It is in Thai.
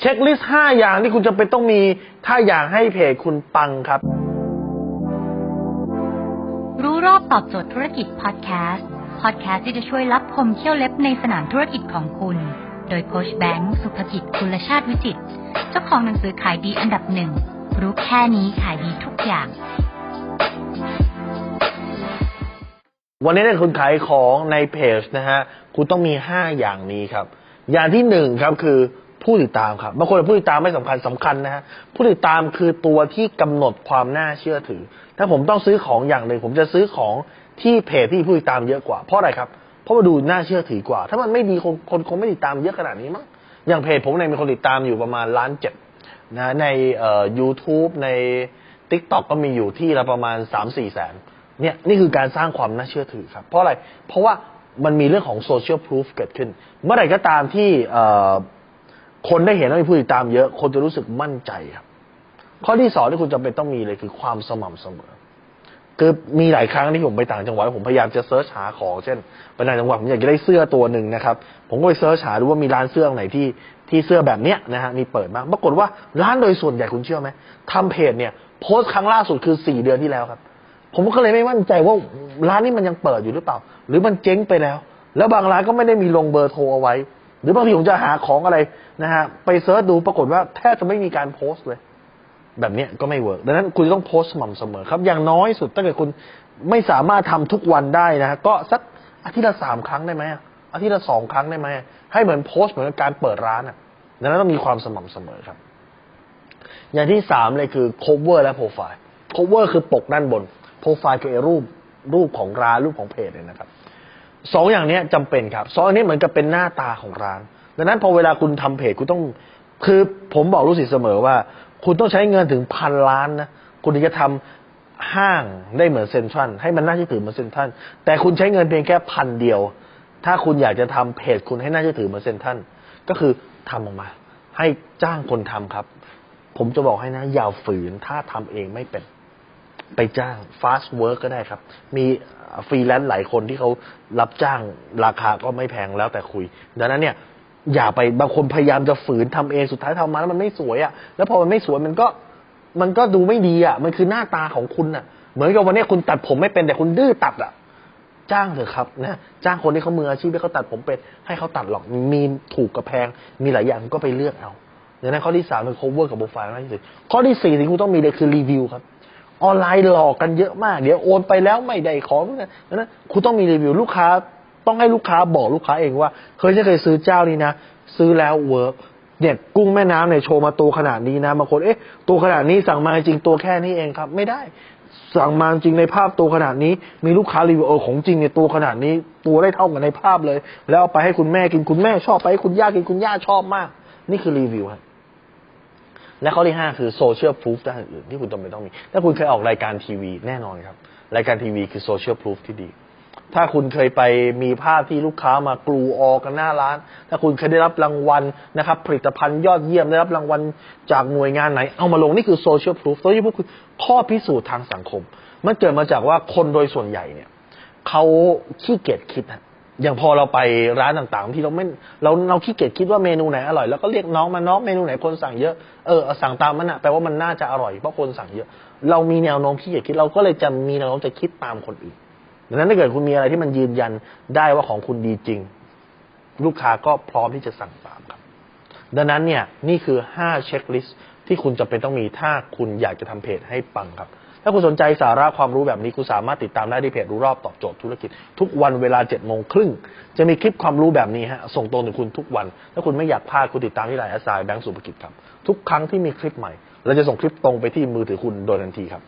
checklist ห้าอย่างที่คุณจำเป็นต้องมีถ้าอยากให้เพจคุณปังครับ รู้รอบตอบโจทย์ธุรกิจพอดแคสต์ พอดแคสต์ที่จะช่วยลับคมเขี้ยวเล็บในสนามธุรกิจของคุณ โดยโค้ชแบงค์สุภกิจคุณชาติวิจิตรเจ้าของหนังสือขายดีอันดับหนึ่งรู้แค่นี้ขายดีทุกอย่าง วันนี้เนี่ยคุณขายของในเพจนะฮะ คุณต้องมีห้าอย่างนี้ครับ อย่างที่หนึ่งครับคือ ผู้ติดตามครับบางคนผู้ติดตามไม่สำคัญสำคัญนะฮะผู้ติดตามคือตัวที่กำหนดความน่าเชื่อถือ ถ้าผมต้องซื้อของอย่างหนึ่ง ผมจะซื้อของที่เพจที่ผู้ติดตามเยอะกว่า เพราะอะไรครับ เพราะว่าดูน่าเชื่อถือกว่า ถ้ามันไม่ดีคนคนคงไม่ติดตามเยอะขนาดนี้มั้งอย่างเพจผมเนี่ยมีคนติดตามอยู่ประมาณล้านเจ็ดนะในเอ่อ YouTube ใน t ิ k t o k ก็มีอยู่ที่ละประมาณสามสี่แสนเนี่ยนี่คือการสร้างความน่าเชื่อถือครับ เพราะอะไรเพราะว่ามันมีเรื่องของโซเชียลพ o ูฟเกิดขึ้น เมื่อไหร่ก็ตามที่เอ่อ คนได้เห็นว่ามีผู้ติดตามเยอะ คนจะรู้สึกมั่นใจครับ ข้อที่สองที่คุณจำเป็นต้องมีเลยคือความสม่ำเสมอ คือมีหลายครั้งที่ผมไปต่างจังหวัดผมพยายามจะเซิร์ชหาของ เช่นไปต่างจังหวัดผมอยากจะได้เสื้อตัวหนึ่งนะครับ ผมก็ไปเซิร์ชหาดูว่ามีร้านเสื้อไหนที่ที่เสื้อแบบเนี้ยนะฮะมีเปิดบ้างปรากฏว่าร้านโดยส่วนใหญ่คุณเชื่อไหมทำเพจเนี่ย โพสต์ครั้งล่าสุดคือสี่เดือนที่แล้วครับ ผมก็เลยไม่มั่นใจว่าร้านนี้มันยังเปิดอยู่หรือเปล่า หรือมันเจ๊งไปแล้ว แล้วบางร้านก็ไม่ได้มีลงเบอร์โทรเอาไว้ หรือบางทีผมจะหาของอะไรนะฮะไป search ดูปรากฏว่าแทบจะไม่มีการโพสต์เลย แบบนี้ก็ไม่ work ดังนั้นคุณต้องโพสต์สม่ำเสมอครับ อย่างน้อยสุดถ้าเกิดคุณไม่สามารถทำทุกวันได้นะฮะก็สักอาทิตย์ละสามครั้งได้ไหมอาทิตย์ละสองครั้งได้ไหมให้เหมือนโพสต์เหมือนการเปิดร้านอะดังนั้นต้องมีความสม่ำเสมอครับ อย่างที่สามเลยคือ cover และ profile cover คือปกด้านบน profile คือรูปรูปของร้านรูปของเพจเนี่ยนะครับ สองอย่างนี้ยจำเป็นครับสองอันนี้เหมือนกับเป็นหน้าตาของร้าน ดังนั้นพอเวลาคุณทำเพจคุณต้อง คือผมบอกลูกศิษย์เสมอว่า คุณต้องใช้เงินถึงพันล้านนะคุณถึงจะทำห้างได้เหมือนเซ็นทรัลให้มันน่าเชื่อถือเหมือนเซ็นทรัลแต่คุณใช้เงินเพียงแค่พันเดียว ถ้าคุณอยากจะทำเพจคุณให้น่าเชื่อถือเหมือนเซ็นทรัลก็คือทำออกมา ให้จ้างคนทำครับ ผมจะบอกให้นะอย่าฝืนถ้าทำเองไม่เป็น ไปจ้าง Fastwork ก็ได้ครับ มีฟรีแลนซ์หลายคนที่เขารับจ้างราคาก็ไม่แพงแล้วแต่คุย ดังนั้นเนี่ย อย่าไปบางคนพยายามจะฝืนทำเองสุดท้ายทำมาแล้วมันไม่สวยอะ่ะ แล้วพอมันไม่สวยมันก็มันก็ดูไม่ดีอะ่ะ มันคือหน้าตาของคุณอะ่ะ เหมือนกับวันนี้คุณตัดผมไม่เป็นแต่คุณดื้อตัดอะ่ะจ้างเถอะครับนะจ้างคนที่เขามืออาชีพที่เขาตัดผมเป็นให้เขาตัดหรอกมีถูกกับแพง มีหลายอย่างก็ไปเลือกเอาดังนั้นข้อที่สามคือ cover กับโปรไฟล์มากที่สุดข้อที่สี่ที่คุณต้องมีเลยคือรีวิวครับ ออนไลน์หลอกกันเยอะมาก เดี๋ยวโอนไปแล้วไม่ได้ของนะนั้นคุณต้องมีรีวิวลูกค้า ต้องให้ลูกค้าบอกลูกค้าเองว่าเคยฉันเคยซื้อเจ้านี้นะซื้อแล้ว work เนี่ยกุ้งแม่น้ำเนี่ยโชว์มาตัวขนาดนี้นะบางคนเอ๊ะตัวขนาดนี้สั่งมาจริงตัวแค่นี้เองครับ ไม่ได้สั่งมาจริงในภาพตัวขนาดนี้ มีลูกค้ารีวิวเออของจริงเนี่ยตัวขนาดนี้ ตัวได้เท่ากันในภาพเลย แล้วเอาไปให้คุณแม่กินคุณแม่ชอบไปให้คุณย่ากินคุณย่าชอบมาก นี่คือรีวิวครับ และข้อที่ห้าคือโซเชียลพ o ูฟด้านอื่นที่คุณจำเป็นต้องมี ถ้าคุณเคยออกรายการทีวีแน่นอนครับ รายการทีวีคือโซเชียลพ o ูฟที่ดี ถ้าคุณเคยไปมีภาพที่ลูกค้ามากรูออกกันหน้าร้าน ถ้าคุณเคยได้รับรางวัลนะครับ ผลิตภัณฑ์ยอดเยี่ยมได้รับรางวัลจากหน่วยงานไหน เอามาลงนี่คือโซเชียลพ o ูฟโซเชียลพ o ูฟคือข้อพิสูจน์ทางสังคม มันเกิดมาจากว่าคนโดยส่วนใหญ่เนี่ยเขาขี้เกียจคิดนะ อย่างพอเราไปร้านต่างๆที่เราไม่เราเราขี้เกียจคิดว่าเมนูไหนอร่อยแล้วก็เรียกน้องมาน้องเมนูไหนคนสั่งเยอะเออสั่งตามมันอะแปลว่ามันน่าจะอร่อยเพราะคนสั่งเยอะ เรามีแนวโน้มขี้เกียจคิดเราก็เลยจะมีแนวโน้มจะคิดตามคนอื่นดังนั้นถ้าเกิดคุณมีอะไรที่มันยืนยันได้ว่าของคุณดีจริง ลูกค้าก็พร้อมที่จะสั่งตามครับ ดังนั้นเนี่ยนี่คือ 5 checklist ที่คุณจำเป็นต้องมีถ้าคุณอยากจะทำเพจให้ปังครับ ถ้าคุณสนใจสาระความรู้แบบนี้คุณสามารถติดตามได้ที่เพจรู้รอบตอบโจทย์ธุรกิจ ทุกวันเวลาเจ็ดโมงครึ่งจะมีคลิปความรู้แบบนี้ฮะส่งตรงถึงคุณทุกวัน ถ้าคุณไม่อยากพลาดคุณติดตามที่ไลน์แอสไซแบงก์สุภกิจครับทุกครั้งที่มีคลิปใหม่เราจะส่งคลิปตรงไปที่มือถือคุณโดยทันทีครับ